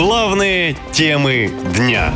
Главные темы дня.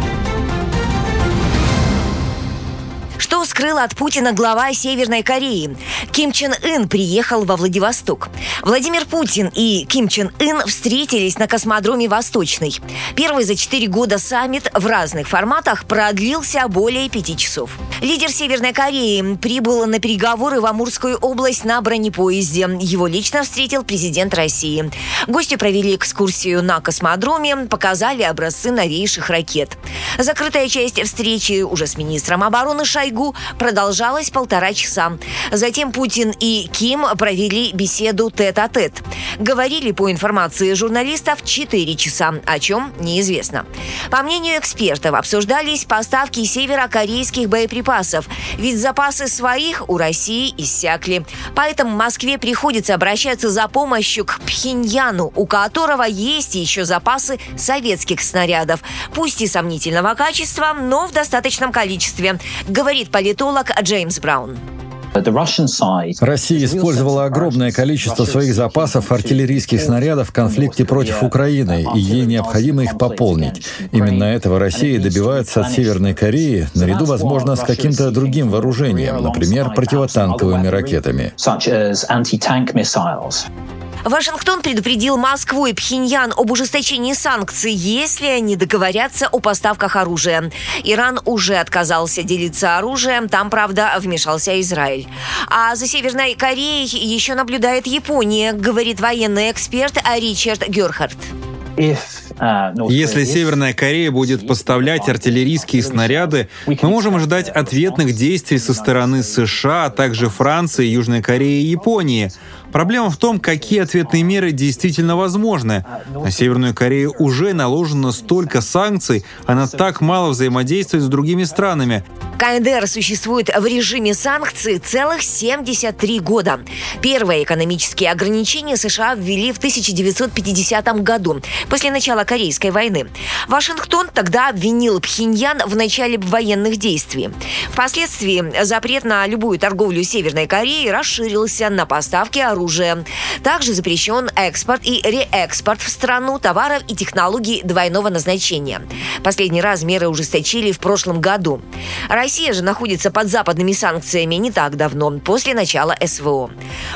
Что скрыл от Путина глава Северной Кореи? Ким Чен Ын приехал во Владивосток. Владимир Путин и Ким Чен Ын встретились на космодроме Восточный. Первый за четыре года саммит в разных форматах продлился более пяти часов. Лидер Северной Кореи прибыл на переговоры в Амурскую область на бронепоезде. Его лично встретил президент России. Гости провели экскурсию на космодроме, показали образцы новейших ракет. Закрытая часть встречи уже с министром обороны Шойгу продолжалась полтора часа. Затем Путин и Ким провели беседу тет-а-тет. Говорили по информации журналистов 4 часа, о чем неизвестно. По мнению экспертов, обсуждались поставки северокорейских боеприпасов, ведь запасы своих у России иссякли. Поэтому Москве приходится обращаться за помощью к Пхеньяну, у которого есть еще запасы советских снарядов, пусть и сомнительного качества, но в достаточном количестве, говорит политолог Джеймс Браун. Россия использовала огромное количество своих запасов артиллерийских снарядов в конфликте против Украины, и ей необходимо их пополнить. Именно этого Россия добивается от Северной Кореи, наряду, возможно, с каким-то другим вооружением, например, противотанковыми ракетами. Вашингтон предупредил Москву и Пхеньян об ужесточении санкций, если они договорятся о поставках оружия. Иран уже отказался делиться оружием, там, правда, вмешался Израиль. А за Северной Кореей еще наблюдает Япония, говорит военный эксперт Ричард Герхард. Если Северная Корея будет поставлять артиллерийские снаряды, мы можем ожидать ответных действий со стороны США, а также Франции, Южной Кореи и Японии. Проблема в том, какие ответные меры действительно возможны. На Северную Корею уже наложено столько санкций, она так мало взаимодействует с другими странами. КНДР существует в режиме санкций целых 73 года. Первые экономические ограничения США ввели в 1950 году, после начала Корейской войны. Вашингтон тогда обвинил Пхеньян в начале военных действий. Впоследствии запрет на любую торговлю Северной Кореей расширился на поставки оружия. Также запрещен экспорт и реэкспорт в страну товаров и технологий двойного назначения. Последний раз меры ужесточили в прошлом году. Россия же находится под западными санкциями не так давно, после начала СВО.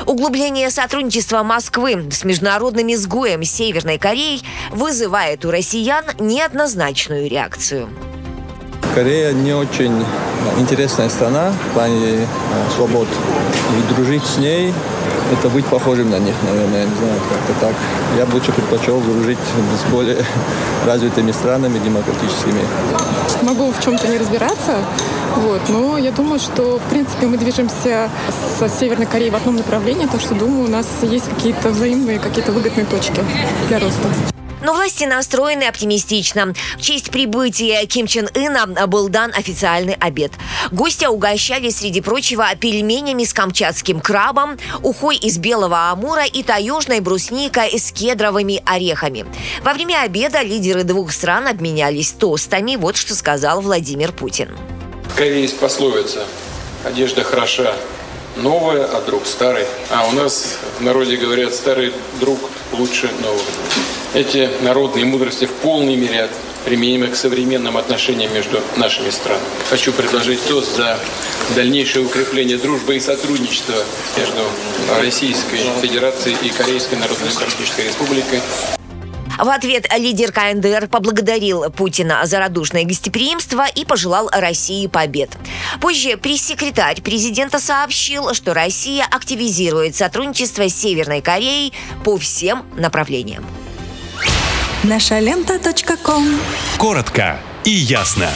Углубление сотрудничества Москвы с международным изгоем Северной Кореей вызывает у россиян неоднозначную реакцию. Корея не очень интересная страна в плане э, свобод. И дружить с ней – это быть похожим на них, наверное, я не знаю, как-то так. Я бы лучше предпочел дружить с более развитыми странами, демократическими. Могу в чем-то не разбираться, вот, но я думаю, что, в принципе, мы движемся со Северной Кореей в одном направлении, так что, думаю, у нас есть какие-то взаимные, какие-то выгодные точки для роста. Но власти настроены оптимистично. В честь прибытия Ким Чен Ына был дан официальный обед. Гостя угощали, среди прочего, пельменями с камчатским крабом, ухой из белого амура и таежной брусникой с кедровыми орехами. Во время обеда лидеры двух стран обменялись тостами. Вот что сказал Владимир Путин. В Корее есть пословица «Одежда хороша, новая, а друг старый». А у нас в народе говорят «старый друг лучше нового». Эти народные мудрости в полной мере применимы к современным отношениям между нашими странами. Хочу предложить тост за дальнейшее укрепление дружбы и сотрудничества между Российской Федерацией и Корейской Народно-Демократической Республикой. В ответ лидер КНДР поблагодарил Путина за радушное гостеприимство и пожелал России побед. Позже пресс-секретарь президента сообщил, что Россия активизирует сотрудничество с Северной Кореей по всем направлениям. Наша лента. Коротко и ясно.